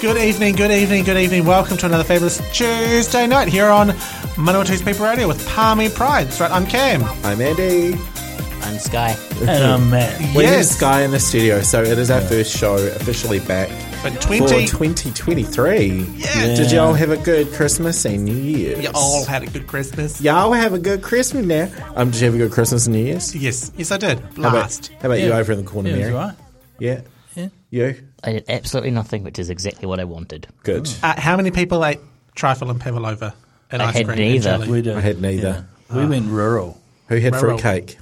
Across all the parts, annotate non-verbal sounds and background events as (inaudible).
Good evening, good evening, good evening. Welcome to another fabulous Tuesday night here on Manawatu's People Radio with Palmy Pride. That's right, I'm Cam. I'm Andy. I'm Sky. And I'm Matt. We have Yes. Sky in the studio, so it is our first show officially back But for 20, 2023. Yeah. Did y'all have a good Christmas and New Year's? you all had a good Christmas. Y'all have a good Christmas now. Um, did you have a good Christmas and New Year's? Yes, yes, I did. How about, Blast. how about you over in the corner, Yeah, Mary? it's all right. Yeah. Yeah. You? I did absolutely nothing, which is exactly what I wanted. Good. Uh, how many people ate trifle and pavlova and I ice had cream neither. and jelly? We did. I had neither. We went rural. Who had Rural. fruitcake?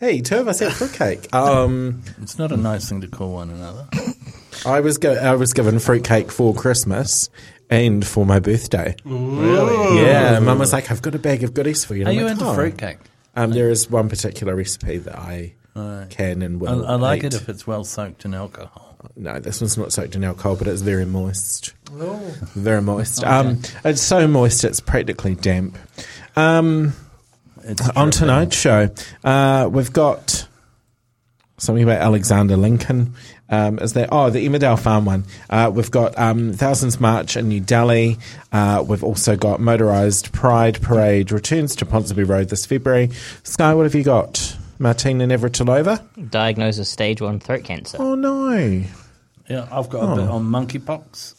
Hey, two of us had fruitcake. Um, It's not a nice thing to call one another. (laughs) I was go- I was given fruitcake for Christmas and for my birthday. Really? Yeah, Mum was like, "I've got a bag of goodies for you." And Are I'm you like, into "Oh." fruitcake? Um, there is one particular recipe that I can and I, will. I like eat. it if it's well soaked in alcohol. No, this one's not soaked in alcohol, but it's very moist. Very moist. Um, it's so moist it's practically damp. Um, It's on dripping. tonight's show, uh, we've got something about Alexander Lincoln. Um, is that oh the Emmerdale Farm one? Uh, we've got um, Thousands March in New Delhi. Uh, we've also got Motorised Pride Parade returns to Ponsonby Road this February. Sky, what have you got? Martina Navratilova? Diagnosed with stage one throat cancer. Oh no! Yeah, I've got a bit on monkeypox.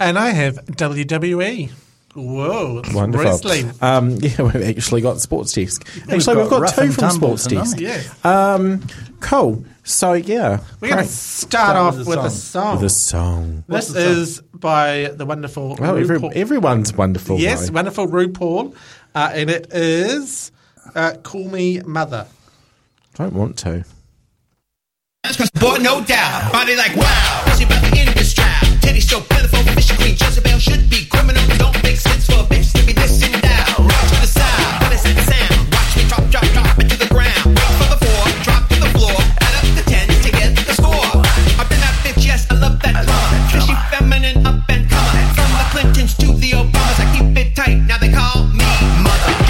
And I have WWE. Whoa, it's Wonderful. wrestling. Um, (laughs) yeah, we've actually got Sports Desk. Actually, got we've got Rough two from Tumble Sports Desk. Yeah. Um, cool. So yeah, We're going to start off with with a a song. song. the song. This is by the wonderful Well, every, everyone's wonderful. Yes, though. wonderful RuPaul. Uh, and it is uh, Call Me Mother. Don't want to. No doubt. Body like wow. About this. Teddy so plentiful. Queen. Jezebel should be criminal. Don't make sense for a bitch to be this and down. Rock to the sound? Watch me drop, drop, drop it to the ground. The. Drop to the floor. Add up ten to get the score. I've been bitch. Yes, I love that feminine up and coming. From the Clintons to the Obamas. I keep it tight. Now they call me mother.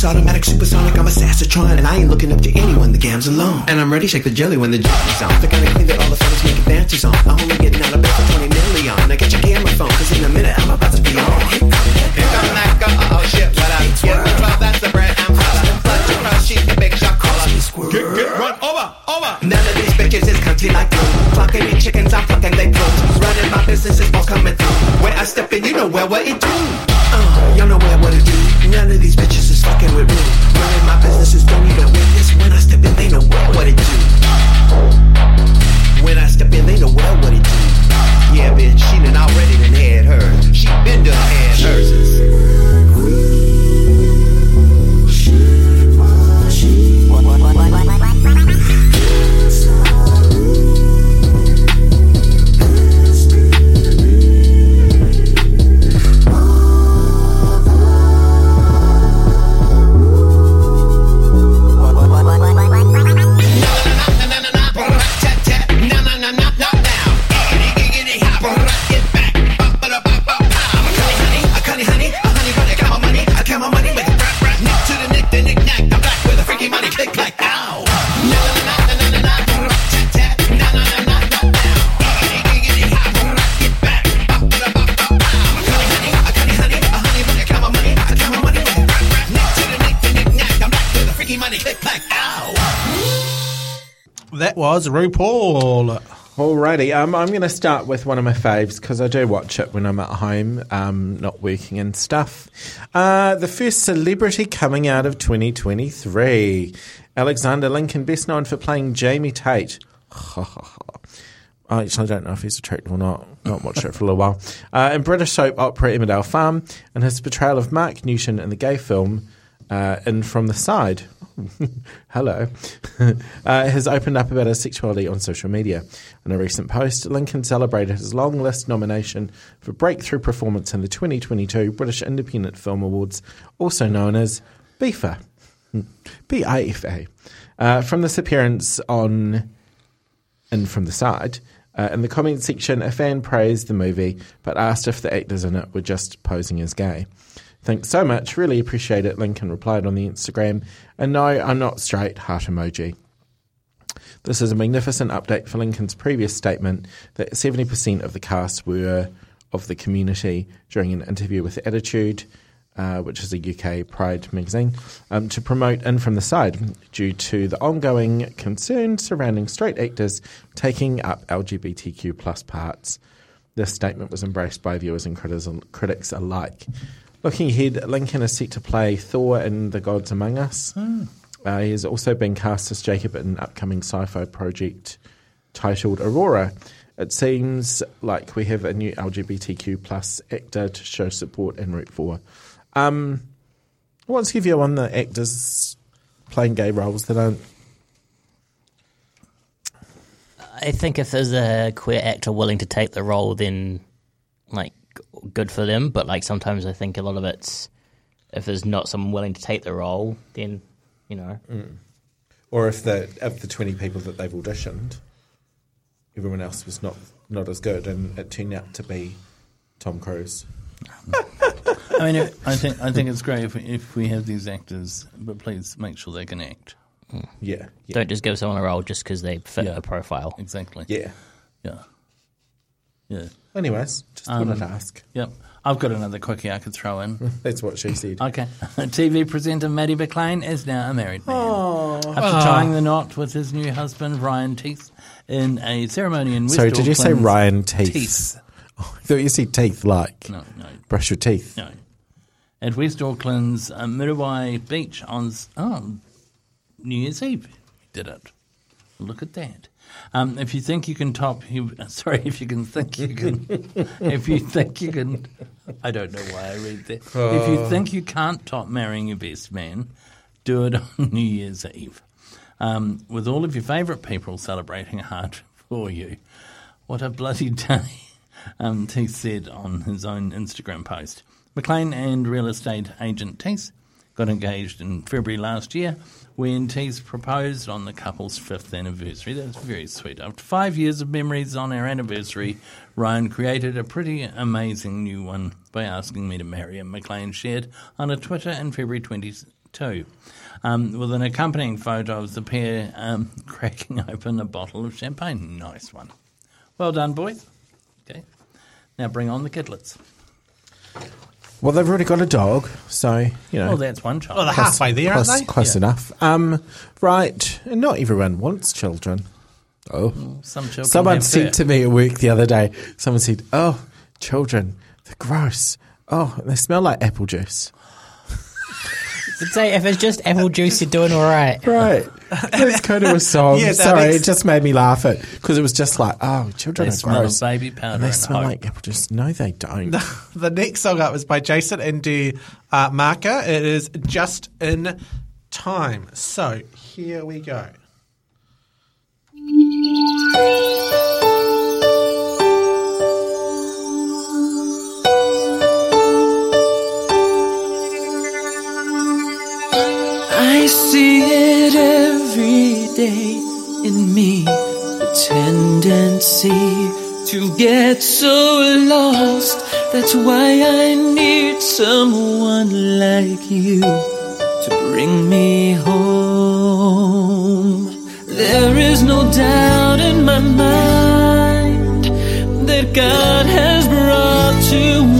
It's automatic, supersonic. I'm a sassatron, and I ain't looking up to anyone. The gam's alone, and I'm ready. To shake the jelly when the jelly's on. The kind of clean that all the fellas make advances on. I'm only getting out of bed for 20 million. Now get your camera phone, cause in a minute I'm about to be on. Here come that girl. Oh shit, what up? Get the 12, that's the bread I'm. Blood to crush, she's the big shot caller. Get, get, run over, over. None of these bitches is country like you. Fucking these chickens, I'm fucking they blue. Running my business is all coming through. When I step in, you know where what it do. Was RuPaul. Alrighty, um, I'm going to start with one of my faves because I do watch it when I'm at home, um, not working and stuff. Uh, the first celebrity coming out of 2023, Alexander Lincoln, best known for playing Jamie Tate. (laughs) I actually don't know if he's attractive or not. Not watched it for a little while. Uh, in British soap opera Emmerdale Farm, and his portrayal of Mark Newton in the gay film uh, In From the Side. (laughs) Hello. (laughs) uh, has opened up about his sexuality on social media. In a recent post, Lincoln celebrated his long list nomination for Breakthrough Performance in the 2022 British Independent Film Awards, also known as BIFA. (laughs) B I F A. Uh, from this appearance on and from the side. Uh, in the comment section, a fan praised the movie but asked if the actors in it were just posing as gay. Thanks so much, really appreciate it, Lincoln replied on the Instagram. And no, I'm not straight, heart emoji. This is a magnificent update for Lincoln's previous statement that 70% of the cast were of the community during an interview with Attitude, uh, which is a UK Pride magazine, um, to promote In From the Side due to the ongoing concern surrounding straight actors taking up LGBTQ plus parts. This statement was embraced by viewers and critics, critics alike. Looking ahead, Lincoln is set to play Thor in The Gods Among Us. Uh, he has also been cast as Jacob in an upcoming sci-fi project titled Aurora. It seems like we have a new LGBTQ plus actor to show support and root for. Um, what's your view on the actors playing gay roles that aren't? I think if there's a queer actor willing to take the role, then like good for them. But like sometimes I think a lot of it's if there's not someone willing to take the role, then you know. Mm. Or if the of the twenty people that they've auditioned, everyone else was not not as good, and it turned out to be Tom Cruise. I mean, I think I think it's great if we, if we have these actors, but please make sure they can act. Hmm. Yeah, yeah, Don't just give someone a role just because they fit Yeah. a profile. Exactly. yeah. Yeah. Yeah. Anyways, just wanted to ask. Yep. I've got another quickie I could throw in. (laughs) That's what she said. Okay. (laughs) TV presenter Matty McLean is now a married man. After tying the knot with his new husband, Ryan Teeth, in a ceremony in West Sorry, did you say Ryan Teeth? Teeth. Oh, (laughs) I thought you said teeth like No, no, brush your teeth. no. At West Auckland's uh, Muriwai Beach on oh, New Year's Eve. Did it. Look at that. Um, if you think you can top, (laughs) you, sorry, if you can think you can, (laughs) if you think you can, I don't know why I read that. If you think you can't top marrying your best man, do it (laughs) on New Year's Eve. Um, with all of your favourite people celebrating hard for you. What a bloody day, um, Teese said on his own Instagram post. McLean and real estate agent Teese got engaged in February last year when Teese proposed on the couple's fifth anniversary. That's very sweet. After five years of memories on our anniversary, Ryan created a pretty amazing new one by asking me to marry him, McLean shared on a Twitter in February 22 um, with an accompanying photo of the pair um, (laughs) cracking open a bottle of champagne. Nice one. Well done, boys. Okay. Now bring on the kidlets. Well, they've already got a dog, so you know. Well, that's one child. Well, they're halfway there, aren't close, they? close Yeah. enough. Um, right. And not everyone wants children. Oh. Some children Someone have said fur. to me at work the other day, someone said, Oh, children, they're gross. Oh, they smell like apple juice. I'd say if it's just apple juice, you're doing all right. Right. That's kind of a song. (laughs) Yeah, that Sorry, makes- it just made me laugh it because it was just like, oh, children They are smell gross. of baby powder and they and smell hope. like apple juice. No, they don't. (laughs) The next song up is by Jason and De uh, Marca. It is just in time. So here we go. I see it every day in me. The tendency to get so lost. That's why I need someone like you to bring me home. There is no doubt in my mind that God has brought to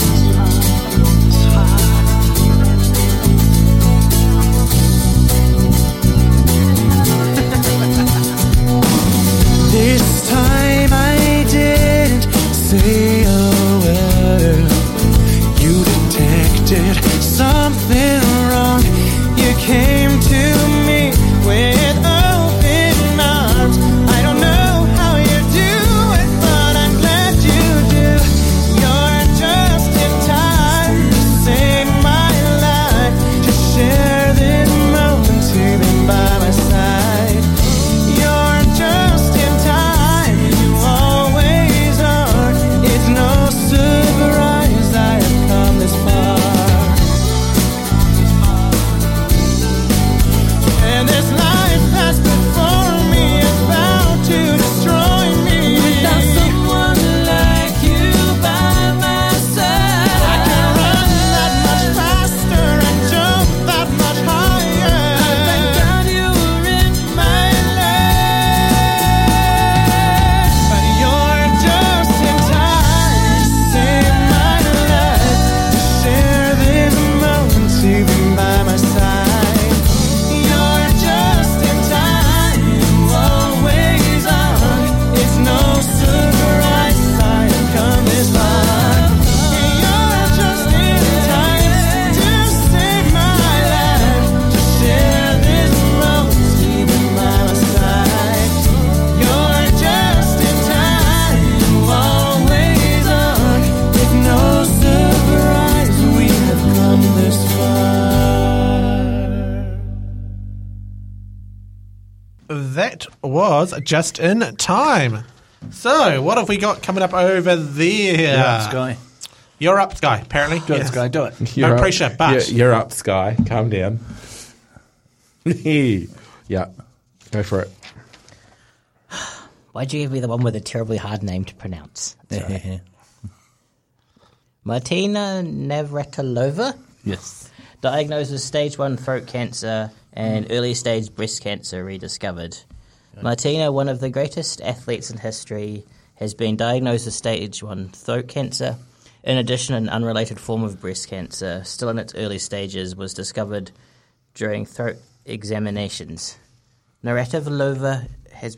was just in time. So, what have we got coming up over there? Yeah, Sky. You're up, Sky, apparently. Do it, Yes. Sky. Do it. No pressure, but- you're, you're up, Sky. Calm down. (laughs) yeah, go for it. Why'd you give me the one with a terribly hard name to pronounce? (laughs) Martina Navratilova, yes. diagnosed with stage 1 throat cancer and early stage breast cancer rediscovered. Martina, one of the greatest athletes in history, has been diagnosed with stage 1 throat cancer. In addition, an unrelated form of breast cancer, still in its early stages, was discovered during throat examinations. Narativlova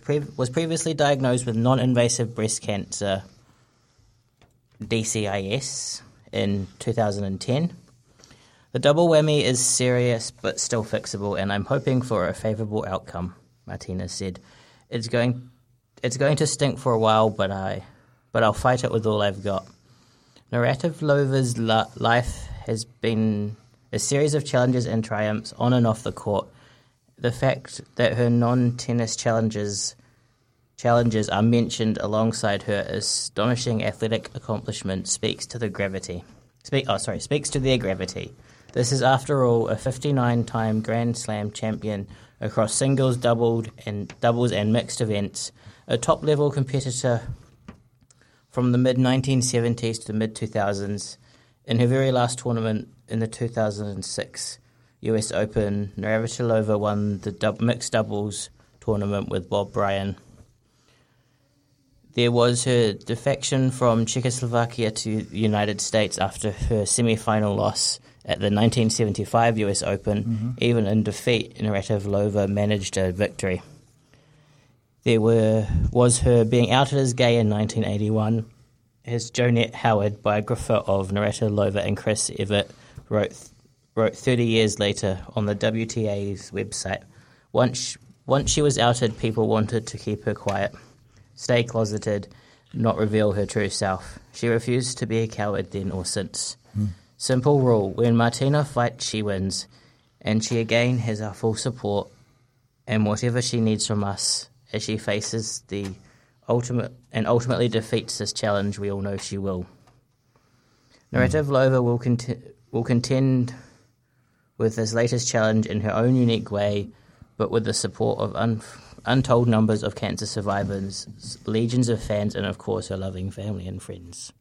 pre- was previously diagnosed with non-invasive breast cancer DCIS in 2010. The double whammy is serious but still fixable, and I'm hoping for a favourable outcome. Martinez said, "It's going, it's going to stink for a while, but I, but I'll fight it with all I've got." Narativlova's la- life has been a series of challenges and triumphs on and off the court. The fact that her non-tennis challenges challenges are mentioned alongside her astonishing athletic accomplishment speaks to the gravity. Speak, oh, sorry, speaks to their gravity. This is, after all, a 59-time Grand Slam champion across singles, doubled, and doubles and mixed events, a top-level competitor from the mid 1970s to the mid 2000s. In her very last tournament in the 2006 US Open, Navratilova won the dub- mixed doubles tournament with Bob Bryan. There was her defection from Czechoslovakia to the United States after her semi final loss at the 1975 US Open. Mm-hmm. Even in defeat, Navratilova managed a victory. There were was her being outed as gay in 1981. As Johnette Howard, biographer of Navratilova and Chris Evert, wrote wrote 30 years later on the WTA's website. Once once she was outed, people wanted to keep her quiet, stay closeted, not reveal her true self. She refused to be a coward then or since. Hmm. Simple rule: when Martina fights, she wins, and she again has our full support and whatever she needs from us as she faces the ultimate and ultimately defeats this challenge we all know she will. Narativlova mm. will, conti- will contend with this latest challenge in her own unique way, but with the support of un- untold numbers of cancer survivors, legions of fans, and of course her loving family and friends.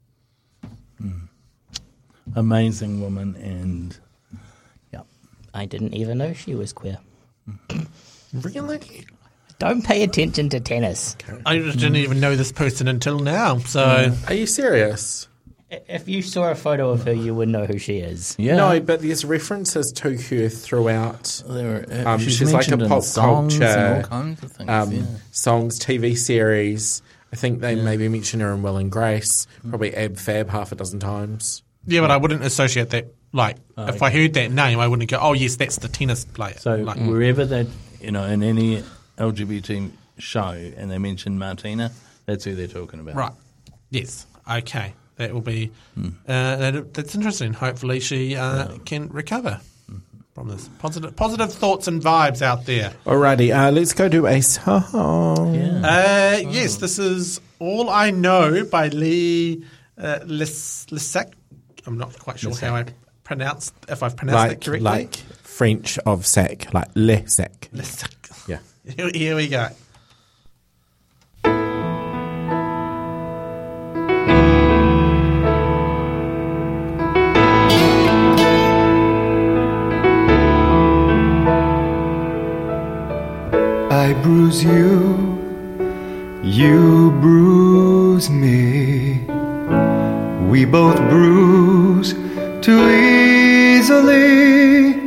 Mm. Amazing woman, and yeah, I didn't even know she was queer. Really? Don't pay attention to tennis. I just didn't even know this person until now. So Are you serious? If you saw a photo of her, you would know who she is. Yeah. No, but there's references to her throughout There are, uh, Um, she's, she's like a mentioned in pop songs culture, and all kinds of things. um, yeah. songs, TV series. I think they maybe mention her in Will and Grace, probably Ab Fab half a dozen times. Yeah, but I wouldn't associate that. Like, if I heard that name, I wouldn't go, "Oh, yes, that's the tennis player." So like, wherever that you know in any LGBT show and they mention Martina, that's who they're talking about. right, yes, okay, that will be. Hmm. Uh, that, that's interesting. Hopefully, she uh, can recover from this. Positive, positive thoughts and vibes out there. Alrighty, uh, let's go to a song. Yeah. Uh, Yes, this is All I Know by Lee uh, Lis- Lissac. I'm not quite sure how I pronounced, if I've pronounced Like, it correctly. like French of sac, like le sac. Lissac. Yeah. Here, here we go. I bruise you, you bruise me. We both bruise too easily,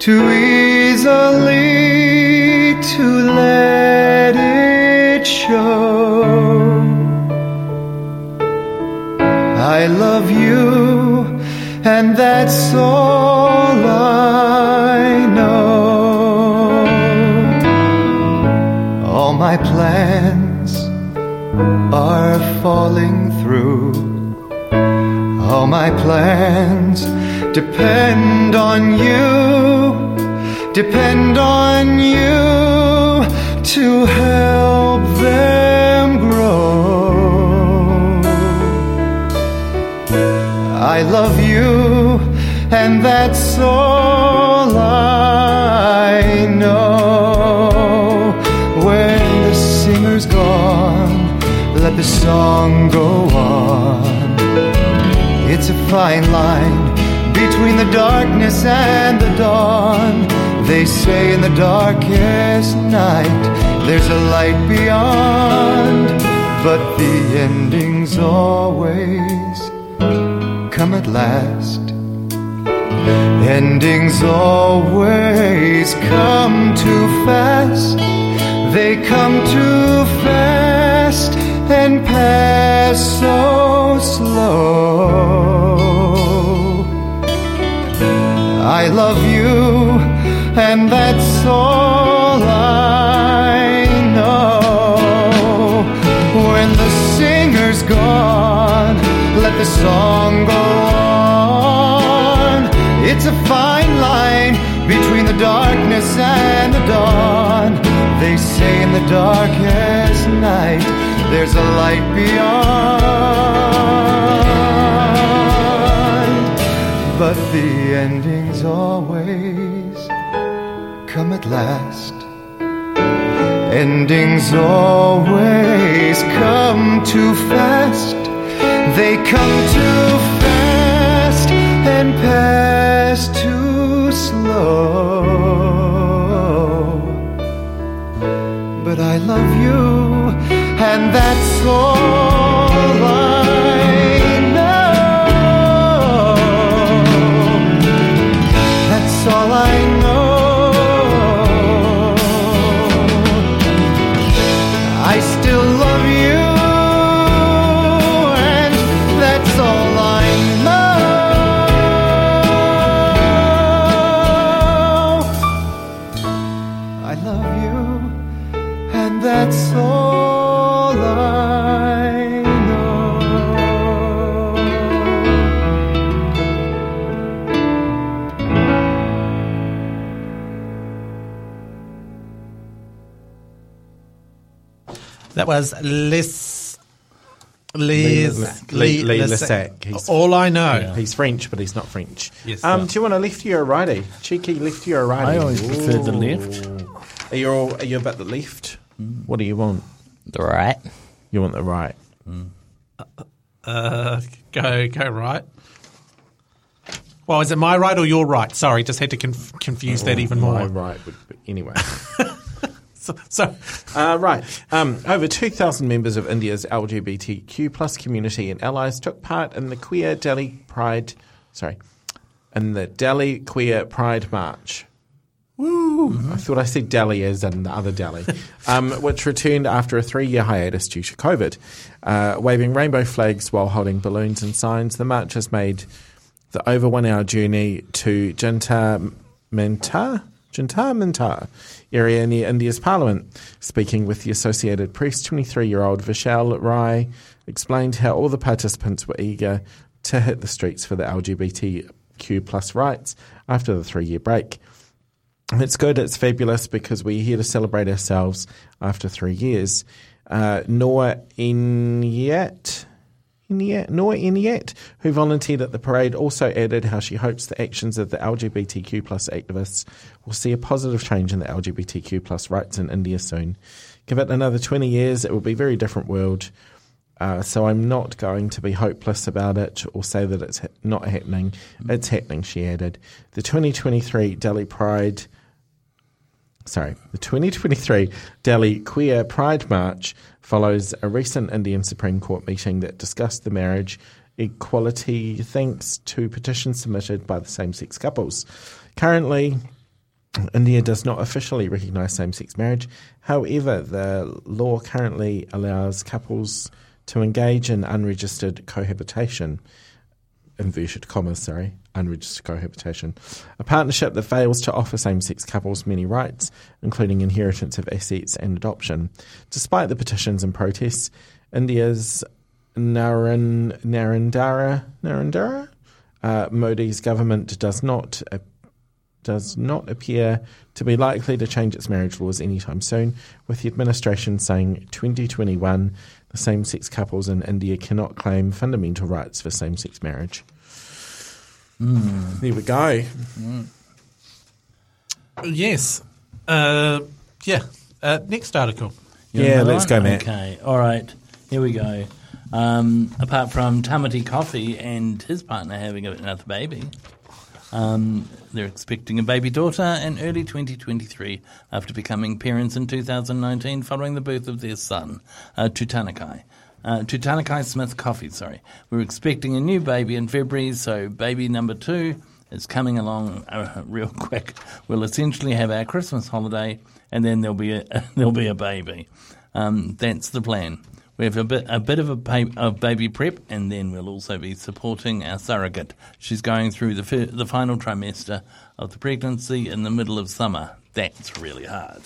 too easily to let it show. I love you, and that's all I know. All my plans are falling. All my plans depend on you, depend on you to help them grow. I love you, and that's all I know. When the singer's gone, let the song go on. Fine line between the darkness and the dawn. They say in the darkest night there's a light beyond, but the ending's always come at last. Endings always come too fast. They come too fast and pass so slow. I love you, and that's all I know. When the singer's gone, let the song go on. It's a fine line between the darkness and the dawn. They say in the darkest night, there's a light beyond. But the endings always come at last. Endings always come too fast. They come too fast and pass too slow. But I love you, and that's all That was Les. Les. Lee- Lee Les- He's- All I know. He's French, but he's not French. Yes. um, do you want a lefty or a righty? Cheeky lefty or a righty? I always preferred the left. Are you all, are you about the left? What do you want? The right. You want the right? Uh, go, go right. Well, is it my right or your right? Sorry, just had to conf- confuse that even My more. right would be, anyway. (laughs) So, Uh, right. Um, over 2,000 members of India's LGBTQ plus community and allies took part in the Queer Delhi Pride, sorry, in the Delhi Queer Pride March. Woo! I thought I said Delhi as in the other Delhi, (laughs) um, which returned after a three-year hiatus due to COVID. Uh, waving rainbow flags while holding balloons and signs, the march has made the over one-hour journey to Jantar Mantar, Jantar Mantar area near India's parliament. Speaking with the Associated Press, 23-year-old Vishal Rai explained how all the participants were eager to hit the streets for the LGBTQ plus rights after the three-year break. It's good, it's fabulous because we're here to celebrate ourselves after three years. Uh, Inyat, Inyat, Noor Inyat, who volunteered at the parade, also added how she hopes the actions of the LGBTQ plus activists will see a positive change in the LGBTQ plus rights in India soon. Give it another 20 years, it will be a very different world. Uh, so I'm not going to be hopeless about it or say that it's ha- not happening. It's happening, she added. The 2023 Delhi Pride sorry, the 2023 Delhi Queer Pride March follows a recent Indian Supreme Court meeting that discussed the marriage equality thanks to petitions submitted by the same sex couples. Currently, India does not officially recognise same sex marriage. However, the law currently allows couples to engage in unregistered cohabitation inverted commas, sorry, unregistered cohabitation, a partnership that fails to offer same sex couples many rights, including inheritance of assets and adoption. Despite the petitions and protests, India's Narendra uh, Modi's government does not uh, does not appear to be likely to change its marriage laws anytime soon, with the administration saying 2021 the same sex couples in India cannot claim fundamental rights for same sex marriage. There we go. yes, uh, yeah. Uh, next article. You Yeah, let's another go. Matt. Okay, all right, here we go. Um, apart from Tamati Coffey and his partner having another baby, um, they're expecting a baby daughter in early 2023 after becoming parents in 2019 following the birth of their son, uh, Tutanakai. Uh, Tutanakai Smith Coffey, sorry. We're expecting a new baby in February, so baby number two is coming along uh, (laughs) real quick. We'll essentially have our Christmas holiday, and then there'll be a, (laughs) there'll be a baby. Um, that's the plan. We have a bit a bit of a ba- of baby prep, and then we'll also be supporting our surrogate. She's going through the fir- the final trimester of the pregnancy in the middle of summer. That's really hard.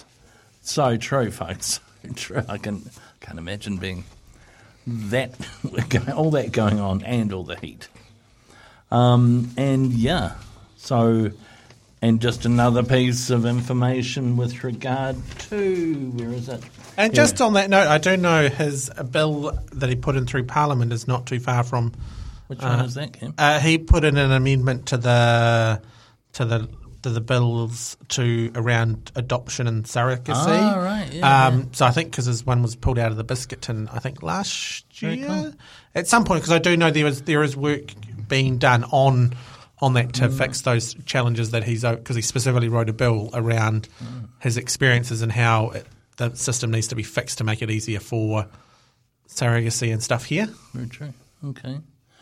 So true, folks. (laughs) So true. I can can't imagine being that (laughs) all that going on and all the heat. Um, and yeah, so and just another piece of information with regard to where is it? And just on that note, I do know his uh, bill that he put in through Parliament is not too far from. Which one is that, Kim? Uh, he put in an amendment to the to the to the bills to around adoption and surrogacy. Ah, right, yeah, um, So I think because his one was pulled out of the biscuit tin, I think last year cool. at some point because I do know there is there is work being done on on that Mm. to fix those challenges that he's because he specifically wrote a bill around Mm. his experiences and how it, the system needs to be fixed to make it easier for surrogacy and stuff here. Very true. Okay.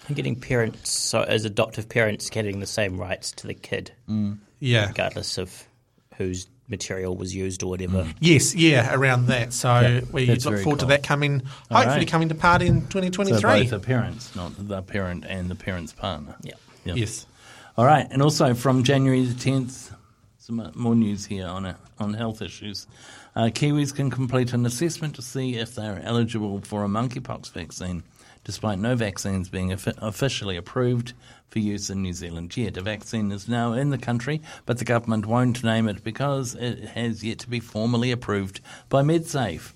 And getting parents, so as adoptive parents, getting the same rights to the kid, Yeah. regardless of whose material was used or whatever. Yes, yeah, around that. So we look forward cool. to that coming, All hopefully right. coming to part in So 2023. both are parents, not the parent and the parent's partner. Yeah. Yeah. yes. All right, and also from January the tenth, some more news here on on health issues. Uh, Kiwis can complete an assessment to see if they are eligible for a monkeypox vaccine, despite no vaccines being offi- officially approved for use in New Zealand yet. A vaccine is now in the country, but the government won't name it because it has yet to be formally approved by MedSafe.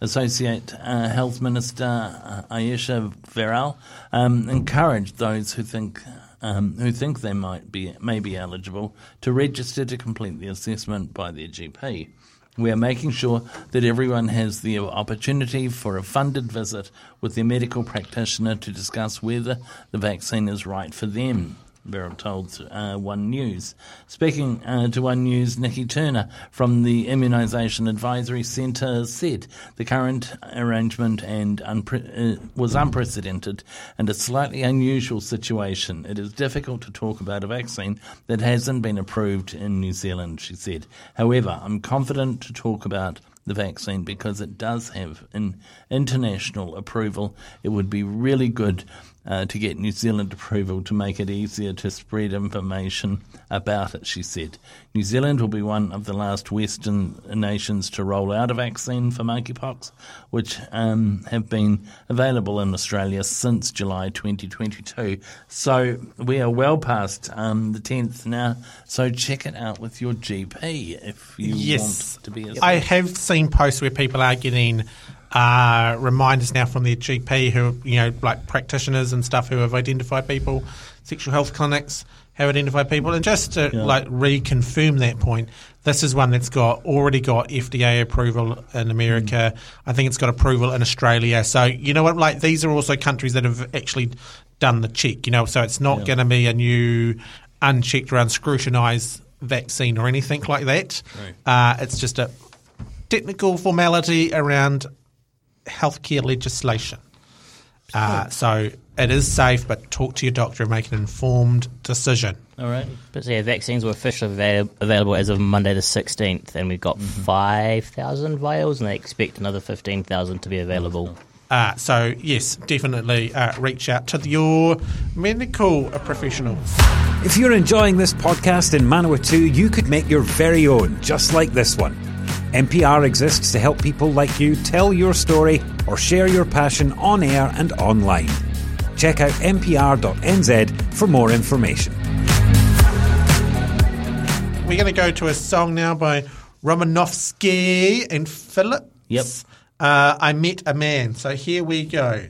Associate uh, Health Minister uh, Ayesha Verrall um, encouraged those who think um, who think they might be may be eligible to register to complete the assessment by their GP. We are making sure that everyone has the opportunity for a funded visit with their medical practitioner to discuss whether the vaccine is right for them, Verrall told uh, One News. Speaking uh, to One News, Nikki Turner from the Immunisation Advisory Centre said the current arrangement and unpre- uh, was unprecedented and a slightly unusual situation. It is difficult to talk about a vaccine that hasn't been approved in New Zealand, she said. However, I'm confident to talk about the vaccine because it does have an international approval. It would be really good uh, to get New Zealand approval to make it easier to spread information about it, she said. New Zealand will be one of the last Western nations to roll out a vaccine for monkeypox, which um, have been available in Australia since July 2022. So we are well past um, the 10th now, so check it out with your GP if you Yes. want to be a I have seen posts where people are getting uh, reminders now from their GP who, you know, like practitioners and stuff who have identified people, sexual health clinics have identified people. And just to like reconfirm that point, this is one that's got already got FDA approval in America. I think it's got approval in Australia. So, you know what, like these are also countries that have actually done the check, you know, so it's not going to be a new unchecked or unscrutinised vaccine or anything like that. Uh, it's just a technical formality around healthcare legislation. Uh, so it is safe, but talk to your doctor and make an informed decision. All right. But yeah, vaccines were officially avail- available as of Monday the 16th, and we've got 5,000 vials, and they expect another 15,000 to be available. Uh, so yes, definitely uh, reach out to your medical professional. If you're enjoying this podcast in Manawatu, you could make your very own, just like this one. MPR exists to help people like you tell your story or share your passion on air and online. Check out mpr.nz for more information. We're going to go to a song now by Romanovsky and Phillips. Yep. Uh, I met a man. So here we go.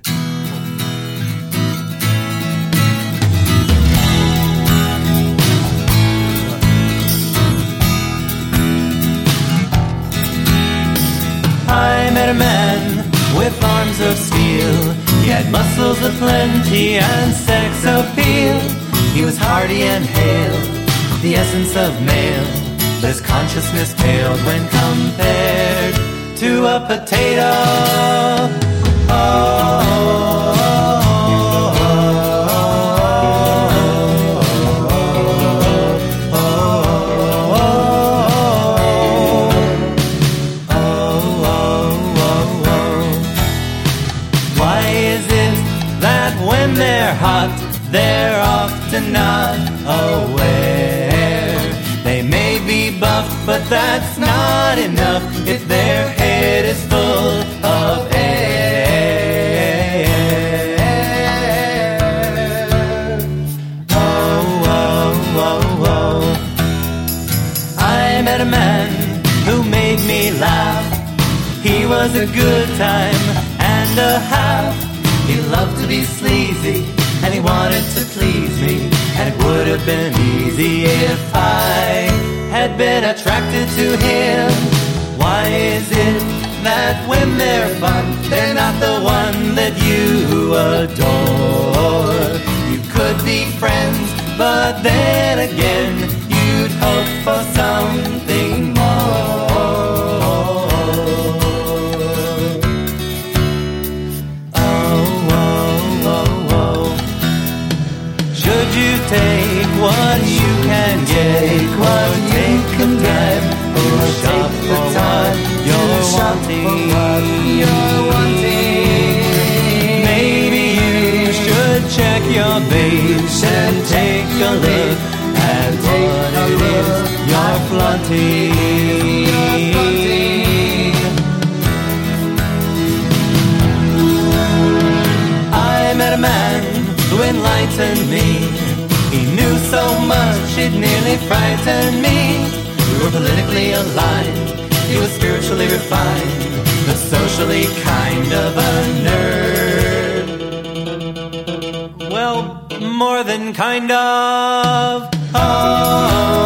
A man with arms of steel. He had muscles of plenty and sex appeal. He was hardy and hale, the essence of male. His consciousness paled when compared to a potato. Why that's not enough if their head is full of air. Oh, oh, oh, oh. I met a man who made me laugh. He was a good time and a half. He loved to be sleazy and he wanted to please me. And it would have been easy if I had been attracted to him. Why is it that when they're fun, they're not the one that you adore? You could be friends, but then again, you'd hope for wanting? You're wanting. Maybe you should check your base and take a look at what it is you're flaunting. I met a man who enlightened me. He knew so much it nearly frightened me. We were politically aligned. He was spiritually refined, socially kind of a nerd. Well, more than kind of. that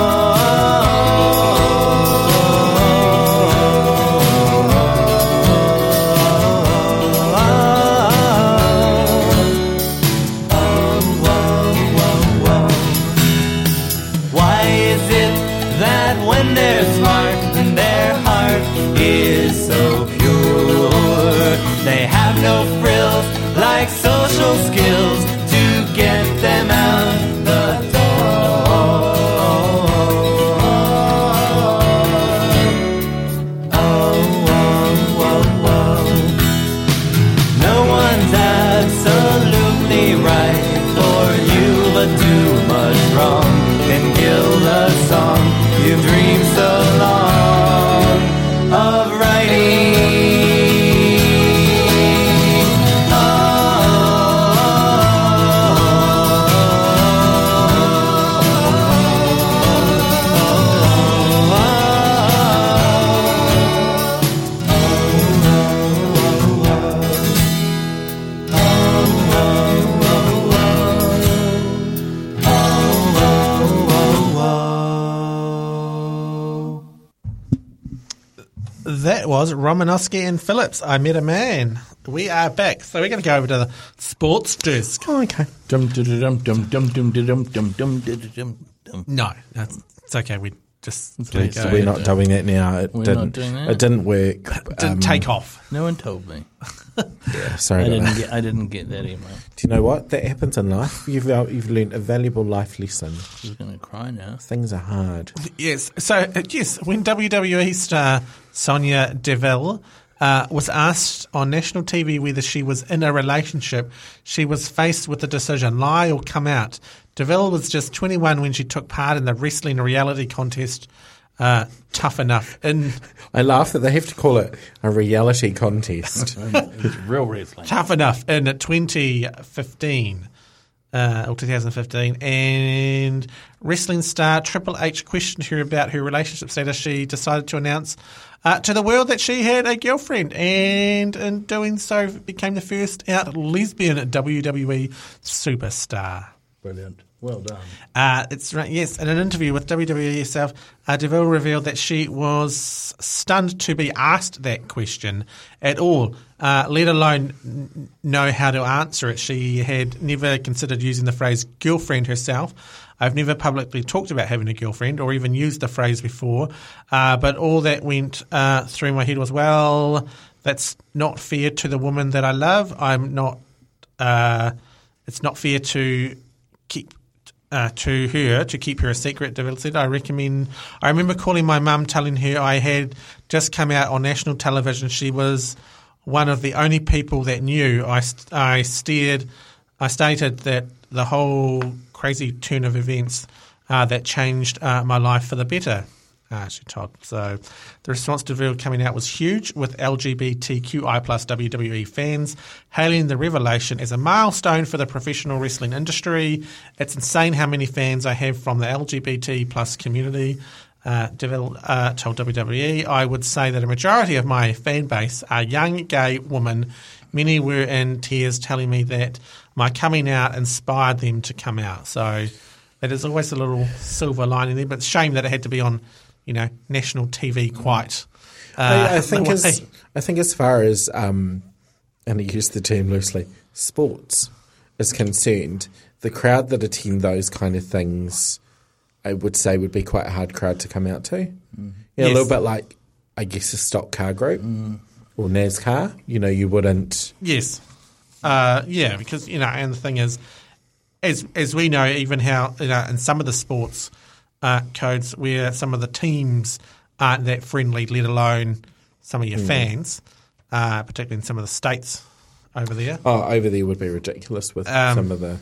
Romanowski and Phillips. I met a man. We are back. So we're going to go over to the sports desk. Oh, okay. Dum dum dum dum dum dum dum dum dum dum dum dum. No, that's, it's okay. We just Okay. So we're not doing that now. It We're didn't. not doing that? It didn't work. (laughs) didn't Um, take off. No one told me. (laughs) Sorry I about didn't that. get. I didn't get that email. Do you know what? That happens in life. You've uh, you've learned a valuable life lesson. I was going to cry now. Things are hard. Yes. So, uh, yes, when WWE star Sonya Deville uh, was asked on national TV whether she was in a relationship, she was faced with the decision lie or come out. Deville was just 21 when she took part in the wrestling reality contest uh, Tough Enough. In I laugh that they have to call it a reality contest. (laughs) It's real wrestling. Tough Enough in 2015. Uh, or 2015, and wrestling star Triple H questioned her about her relationship status. She decided to announce uh, to the world that she had a girlfriend, and in doing so, became the first out lesbian WWE superstar. Brilliant. Well done. Uh, it's right. Yes, in an interview with WWE herself, uh, Deville revealed that she was stunned to be asked that question at all, uh, let alone n- know how to answer it. She had never considered using the phrase "girlfriend" herself. I've never publicly talked about having a girlfriend or even used the phrase before, uh, but all that went uh, through my head was, well, that's not fair to the woman that I love. I'm not. Uh, it's not fair to keep uh, to her to keep her a secret. Deville said, "I recommend." I remember calling my mum, telling her I had just come out on national television. She was one of the only people that knew. I I steered. I stated that the whole crazy turn of events uh, that changed uh, my life for the better. Uh, she told. So the response to Deville coming out was huge, with LGBTQI plus WWE fans hailing the revelation as a milestone for the professional wrestling industry. It's insane how many fans I have from the LGBT plus community. Uh, Deville uh, told WWE, I would say that a majority of my fan base are young gay women. Many were in tears telling me that my coming out inspired them to come out. So that is always a little silver lining there, but shame that it had to be on, you know, national TV quite. Uh, I, I think as. I think as far as um, and I use the term loosely, sports is concerned, the crowd that attend those kind of things, I would say, would be quite a hard crowd to come out to. Know, a Yes. little bit like, I guess, a stock car group or NASCAR. You know, you wouldn't. Yes. Uh, yeah, because, you know, and the thing is, as as we know, even how, you know, in some of the sports uh, codes where some of the teams aren't that friendly, let alone some of your fans, uh, particularly in some of the states over there. Oh, over there would be ridiculous with Um, some of the.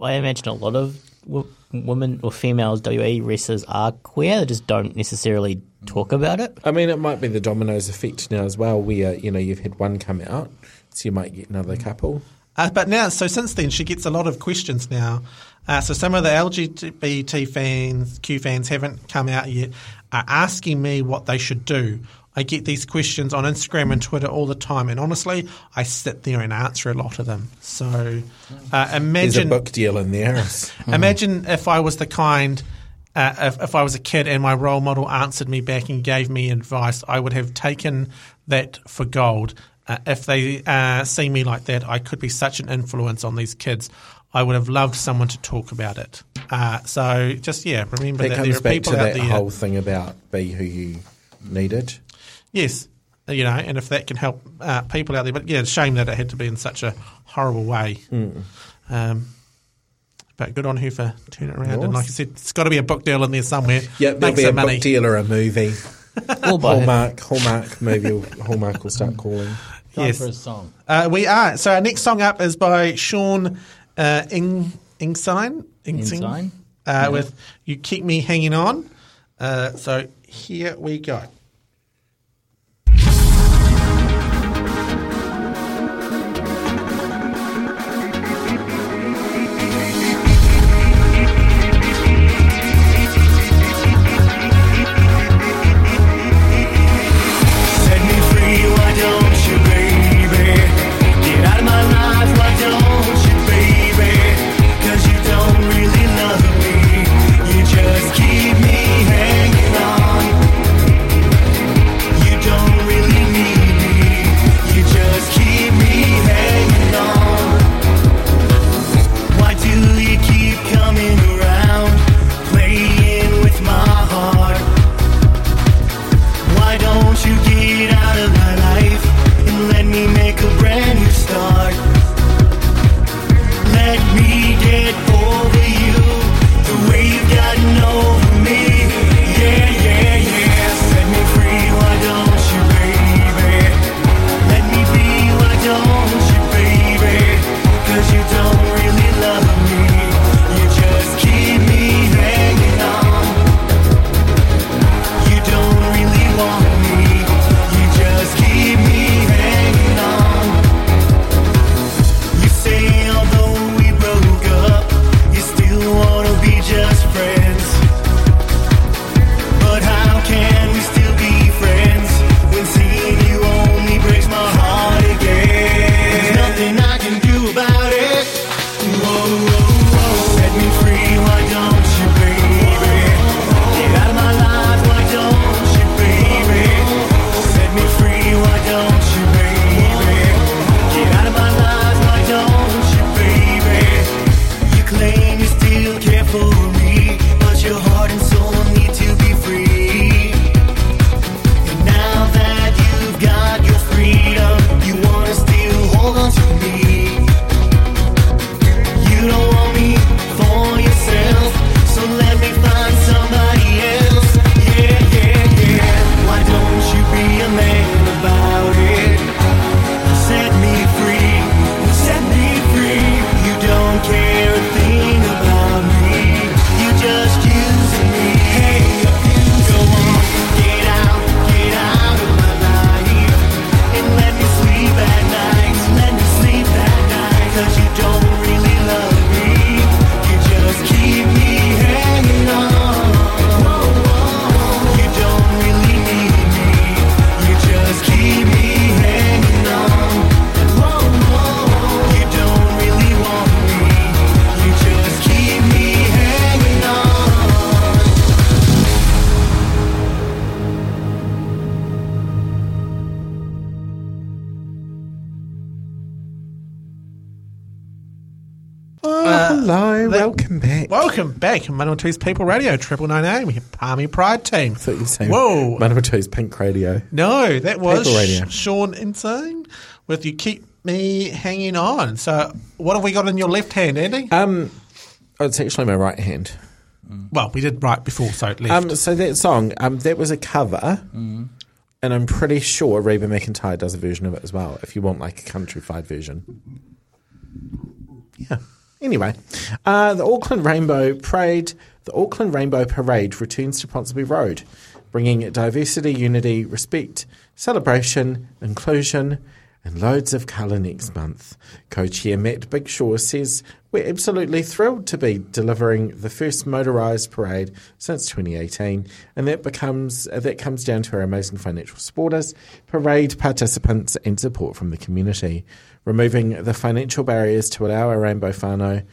I imagine a lot of w- women or females WE wrestlers are queer. They just don't necessarily talk about it. I mean, it might be the dominoes effect now as well, where you know you've had one come out, so you might get another couple. Uh, but now, so since then, she gets a lot of questions now. Uh, so some of the LGBT fans, Q fans, haven't come out yet, are asking me what they should do. I get these questions on Instagram and Twitter all the time, and honestly, I sit there and answer a lot of them. So uh, There's a imagine, book deal in there. (laughs) imagine if I was the kind. Uh, if, if I was a kid and my role model answered me back and gave me advice, I would have taken that for gold. Uh, if they uh, see me like that, I could be such an influence on these kids. I would have loved someone to talk about it. Uh, so just yeah, remember That that, comes there are back people to out that there. whole thing about be who you needed. Yes, you know, and if that can help uh, people out there, but yeah, it's a shame that it had to be in such a horrible way. Um, but good on her for turning it around. And like I said, it's got to be a book deal in there somewhere. Yeah, there'll be a money. book deal or a movie. (laughs) We'll buy it. Hallmark, Hallmark movie, will, Hallmark will start calling. Time Yes. for a song. Uh, we are. So our next song up is by Sean uh, Ing Ingsign. Ingsign? Uh, With "You Keep Me Hanging On." Uh, so here we go. Welcome back, Manawatu's People Radio, Triple Nine A. We have Palmy Pride Team. I thought you saying Whoa. Manawatu's Pink Radio. No, that was People Radio. Sean Insane with You Keep Me Hanging On. So, what have we got in your left hand, Andy? Um, oh, it's actually my right hand. well, we did right before, so left. Um, so that song, um, that was a cover, and I'm pretty sure Reba McEntire does a version of it as well. If you want like a countrified version, yeah. Anyway, uh, the Auckland Rainbow Parade, the Auckland Rainbow Parade returns to Ponsonby Road, bringing diversity, unity, respect, celebration, inclusion, and loads of colour next month. Co-chair Matt Big Shaw says we're absolutely thrilled to be delivering the first motorised parade since 2018, and that becomes uh, that comes down to our amazing financial supporters, parade participants, and support from the community. Removing the financial barriers to allow our rainbow whānau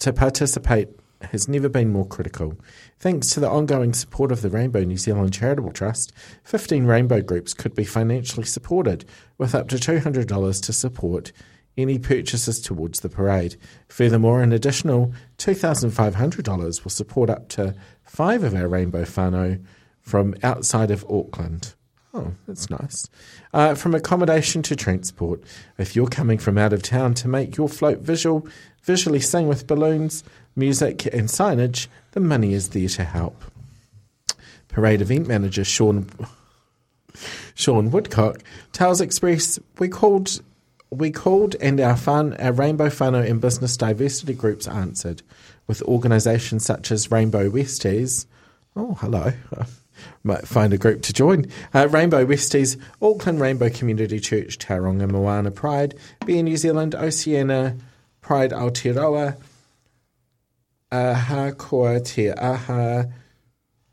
to participate has never been more critical. Thanks to the ongoing support of the Rainbow New Zealand Charitable Trust, 15 rainbow groups could be financially supported with up to $200 to support any purchases towards the parade. Furthermore, an additional $2,500 will support up to five of our Rainbow whānau from outside of Auckland. Oh, that's nice. Uh, from accommodation to transport. If you're coming from out of town to make your float visual, visually sing with balloons, music, and signage, the money is there to help. Parade event manager Sean Sean Woodcock tells Express we called we called and our fun our Rainbow whānau and business diversity groups answered with organisations such as Rainbow Westies. Oh, hello. (laughs) Might find a group to join. Uh, Rainbow Westies, Auckland Rainbow Community Church, Tauranga Moana Pride, Beer New Zealand, Oceania Pride Aotearoa, Aha Koa Te Aha,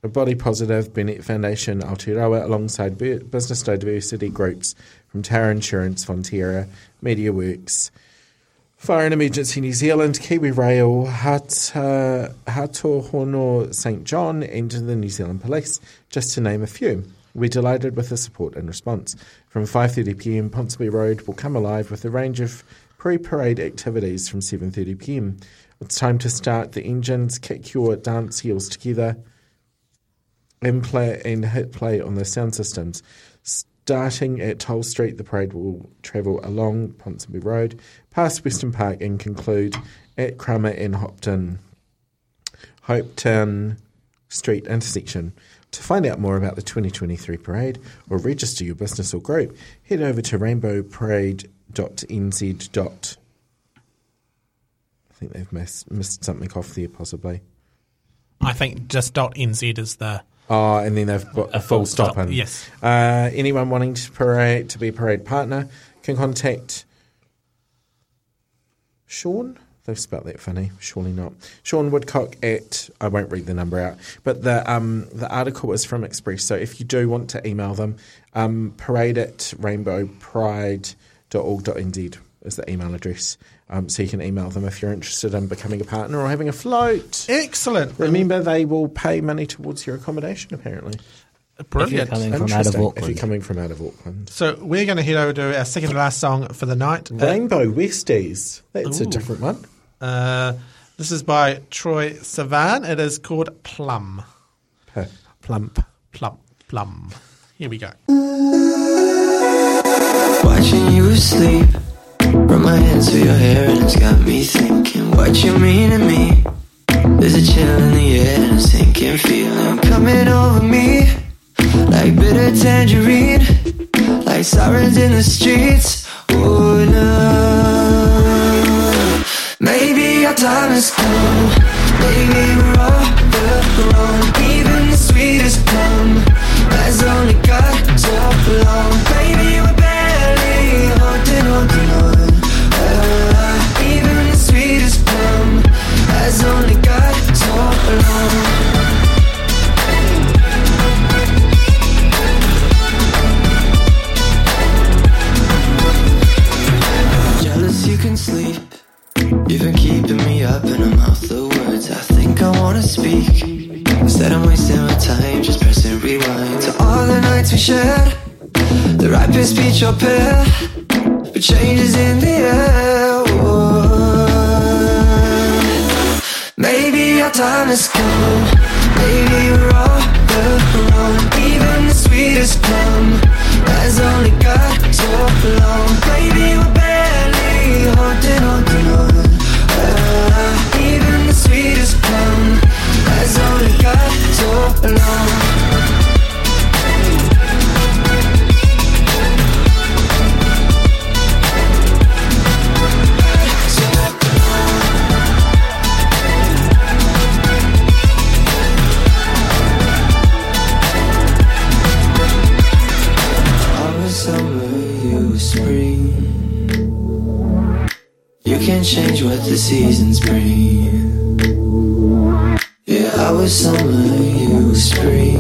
Body Positive, Burnett Foundation, Aotearoa, alongside business diversity groups from Tower Insurance, Fonterra, Media Works, Fire and Emergency New Zealand, Kiwi Rail, Hata, Hato Hone St John, and the New Zealand Police, just to name a few. We're delighted with the support and response. From 5.30pm, Ponsonby Road will come alive with a range of pre-parade activities from 7.30pm. It's time to start the engines, kick your dance heels together, and play and hit play on the sound systems. Starting at Toll Street, the parade will travel along Ponsonby Road, past Western Park, and conclude at Cromer and Hopton, Hopetoun Street intersection. To find out more about the 2023 parade or register your business or group, head over to rainbowparade.nz. I think they've missed, missed something off there, possibly. I think just .nz is the Oh, and then they've got a, full stop, in. Yes. Uh, anyone wanting to parade to be a parade partner can contact Sean. They've spelt that funny. Surely not. Sean Woodcock at I won't read the number out, but the um, the article is from Express. So if you do want to email them, um, parade at rainbowpride.org.nz is the email address. Um, so you can email them if you're interested in becoming a partner or having a float. excellent. Remember, they will pay money towards your accommodation. Apparently, Brilliant. coming from out of Interesting, If you're coming from out of Auckland. So we're going to head over to our second to last song for the night. Rainbow Westies. That's a different one. Uh, this is by Troy Savan. It is called Plum. Huh. Plump. Plump. Plum. Here we go. Watching you sleep. Run my hands through your hair and it's got me thinking what you mean to me. There's a chill in the air and a sinking feeling coming over me. Like bitter tangerine. Like sirens in the streets. Oh no. Maybe our time has come. Maybe we're all wrong. Even the sweetest plum has only got speak. Instead, I'm wasting my time just pressing rewind to all the nights we shared. The ripest peach or pear, but changes in the air. Whoa. Maybe our time has come. Maybe we're all wrong. Even the sweetest plum has only got so long. Maybe we're barely holding on. Seasons bring. Yeah, I was summer, you were spring.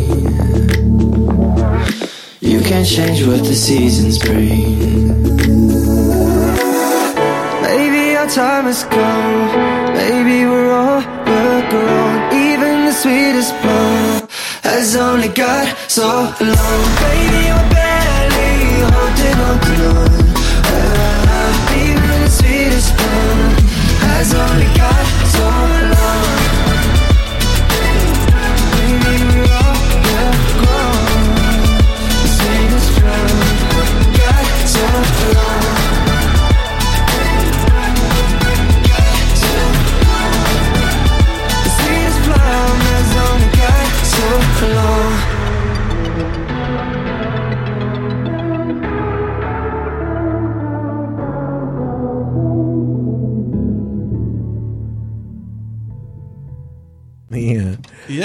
You can't change what the seasons bring. Maybe our time has come. Maybe we're all we're grown. Even the sweetest plum has only got so long. Baby, we're barely holding on to on. Has only got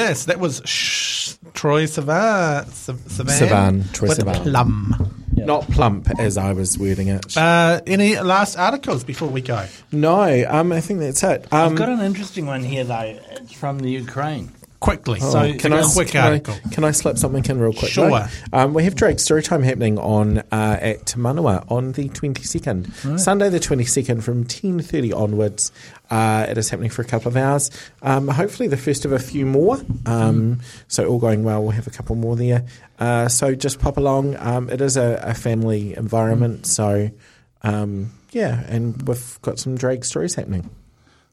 Yes, that was Shh, Troy Sivan. Savan. Sivan, Troy with Sivan. Plum. Not plump, as I was wording it. Uh, any last articles before we go? no, um, I think that's it. Um, I've got an interesting one here, though. It's from the Ukraine. Quickly. Oh, so, can I, quick can, I, can I slip something in real quick? Sure. Um, we have Drag Storytime happening on uh, at Manawa on the 22nd. Sunday the 22nd from 10.30 onwards. Uh, it is happening for a couple of hours. Um, hopefully the first of a few more. Um, So all going well, we'll have a couple more there. Uh, so just pop along. Um, it is a, a family environment. So, um, yeah, and we've got some drag stories happening.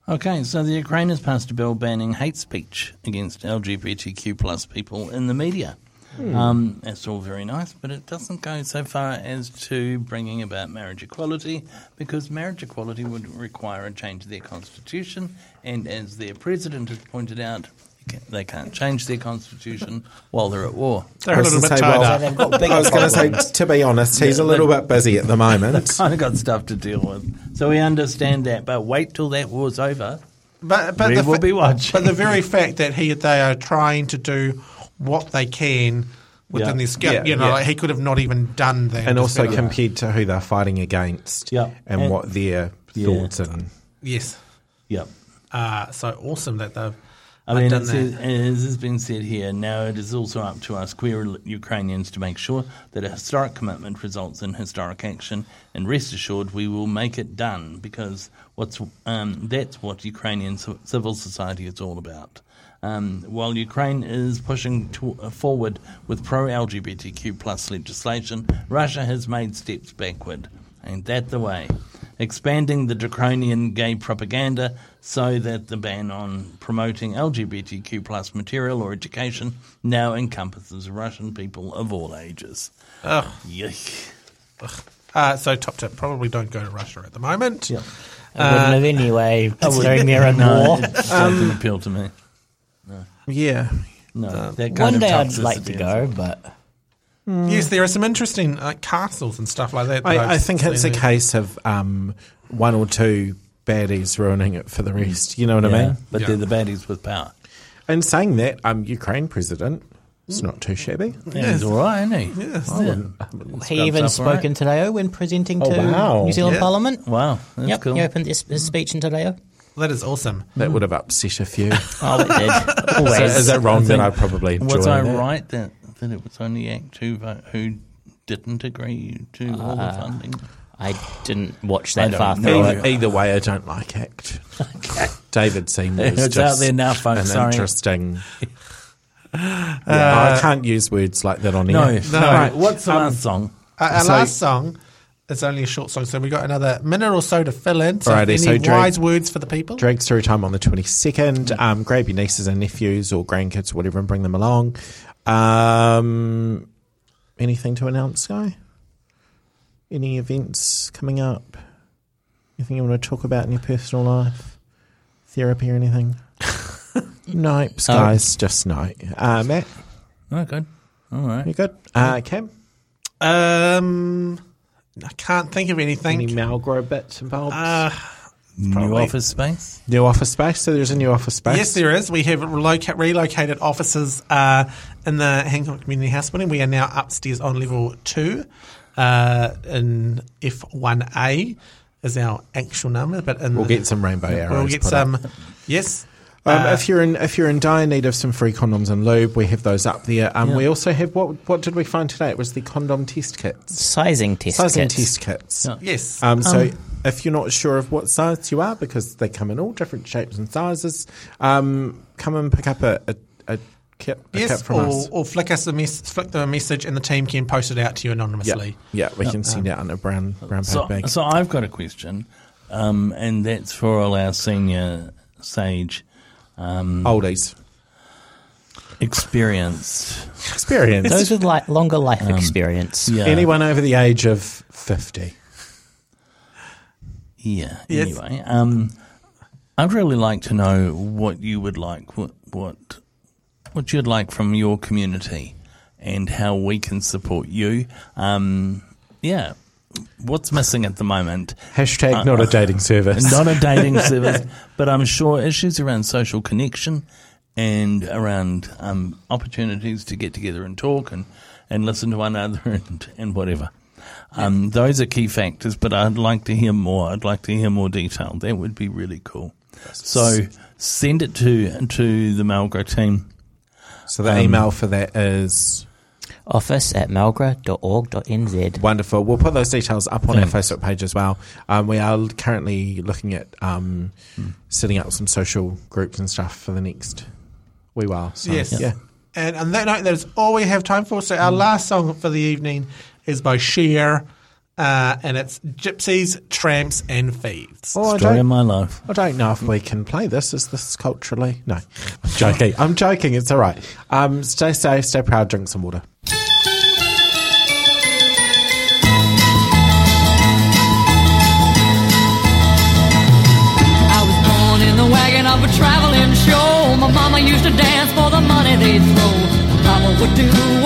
Okay, so the Ukraine has passed a bill banning hate speech against LGBTQ plus people in the media. Um, that's all very nice, but it doesn't go so far as to bringing about marriage equality, because marriage equality would require a change to their constitution, and as their president has pointed out, they can't change their constitution while they're at war. They're a little bit tied up. They've got bigger I was going to say, to be honest, he's a little bit busy at the (laughs) moment. Kind of got stuff to deal with, so we understand that. But wait till that war's over. But, but We the will be watching. But the very (laughs) fact that he they are trying to do what they can within Yeah. their skill, Yeah, you know, yeah. like he could have not even done that. and also Just- compared to who they're fighting against Yeah. and, And- what their Yeah. thoughts and yes. Yep. Uh, so awesome that they've. I mean, done it says, as has been said here, now it is also up to us queer Ukrainians to make sure that a historic commitment results in historic action, and rest assured we will make it done because what's um, that's what Ukrainian civil society is all about. Um, while Ukraine is pushing to, uh, forward with pro LGBTQ plus legislation, Russia has made steps backward. Ain't that the way? Expanding the draconian gay propaganda so that the ban on promoting LGBTQ plus material or education now encompasses Russian people of all ages. Ugh. Yuck. Uh, so top tip: probably don't go to Russia at the moment. Yeah. I wouldn't have anyway, considering they're in No, war. it doesn't appeal to me. yeah No, that kind One of day I'd like to go, is- but Yes, there are some interesting uh, castles and stuff like that. that I've I, I think it's a seen. case of um, one or two baddies ruining it for the rest you know what I mean but Yeah. they're the baddies with power. and saying that um, Ukraine president it's not too shabby Yeah, he's all right, isn't he? Yes. he even spoke all right. in te reo when presenting Oh, to wow. New Zealand Yeah. Parliament. Wow, that's yep, cool. he opened his, his speech in te reo. That is awesome. that would have upset a few (laughs) Oh, it did. so is that wrong I that think- I probably enjoy Was I that? right that, that it was only Act Two vote who didn't agree to all the funding? I didn't watch that don't far know. through Either, it. either way, I don't like ACT. David Seymour is (laughs) It's out just there now, folks, an sorry. interesting. (laughs) Yeah, I can't use words like that on No, air. no. Right. What's the Um, last song? Uh, our So- last song is only a short song, so we got another minute or so to fill in. So, Alrighty, any so Drake- wise words for the people? Drag Story Time on the 22nd. Um, grab your nieces and nephews or grandkids or whatever and bring them along. Um, anything to announce, Guy? Any events coming up? Anything you want to talk about in your personal life? Therapy or anything? (laughs) no, guys, just no. Uh, Matt, Oh, good. All right. you good? Uh, Cam? Um, I can't think of anything. Any Malgra bits involved? Uh, New office space. new office space. So there's a new office space. Yes, there is. We have reloca- relocated offices uh, in the Hancock Community House building. We are now upstairs on level two uh, in F1A is our actual number, but in We'll get some rainbow arrows. we'll get up. some. Yes. Um, Uh, if you're in if you're in dire need of some free condoms and lube, we have those up there. Um, We also have what what did we find today? It was the condom test kits, Sizing test kits. sizing kits. test kits. Yeah. yes. Um, so if you're not sure of what size you are, because they come in all different shapes and sizes, um, come and pick up a, a, a kit, a kit yes, from or, us. or flick us a mess- flick them a message, and the team can post it out to you anonymously. yeah, yeah we can send out in a brown brown paper So, bag. so I've got a question. um, and that's for all our senior sage um, Oldies. experience. Experience. Those with like longer life experience. Yeah, Anyone over the age of 50. Yeah. Yes. Anyway, um, I'd really like to know what you would like, what what what you'd like from your community, and how we can support you. Um, yeah. What's missing at the moment? Hashtag not a dating (laughs) service. Not a dating (laughs) service, but I'm sure issues around social connection and around um, opportunities to get together and talk and, and listen to one (laughs) another and, and whatever. Um, those are key factors, but I'd like to hear more. I'd like to hear more detail. That would be really cool. So send it to to the Malgra team. So the Um, email for that is Office at malgra.org.nz. wonderful. We'll put those details up on Thanks. our Facebook page as well. Um, we are currently looking at um, setting up some social groups and stuff for the next wee while. So, Yes. Yeah. And on that note, that is all we have time for. So our last song for the evening is by Cher, uh, and it's Gypsies, Tramps, and Thieves. Oh, I Story of don't, my life. I don't know if we can play this. Is this culturally? No. I'm joking. I'm joking. It's all right. Um, stay safe, stay proud, drink some water. For the money they'd throw. Papa would do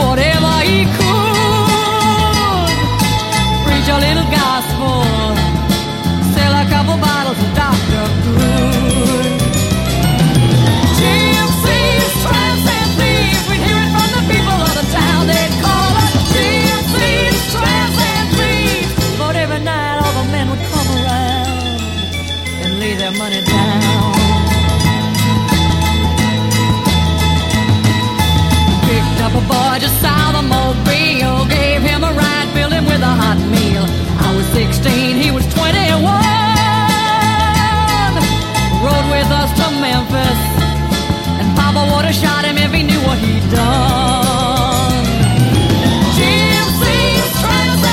hot meal. I was 16, he was 21. Rode with us to Memphis, and Papa would have shot him if he knew what he'd done. Gypsies, tramps,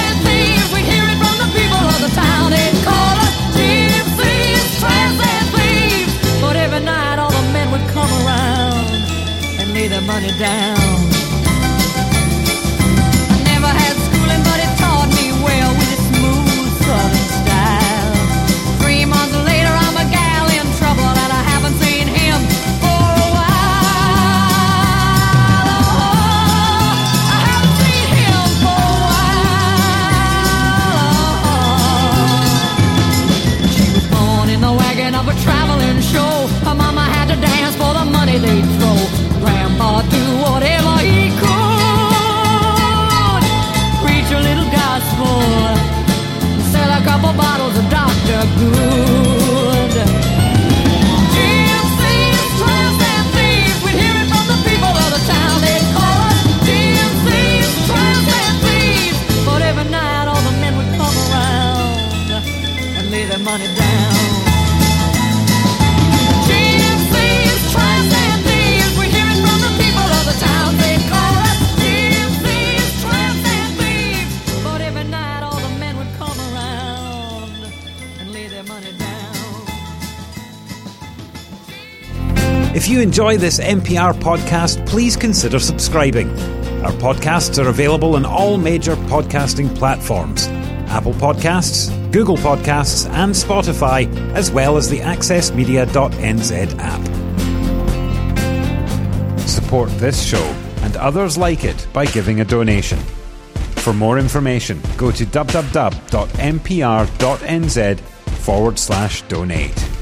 Dr. If you enjoy this MPR podcast, please consider subscribing. Our podcasts are available on all major podcasting platforms Apple Podcasts, Google Podcasts, and Spotify, as well as the AccessMedia.nz app. Support this show and others like it by giving a donation. For more information, go to www.mpr.nz forward slash donate.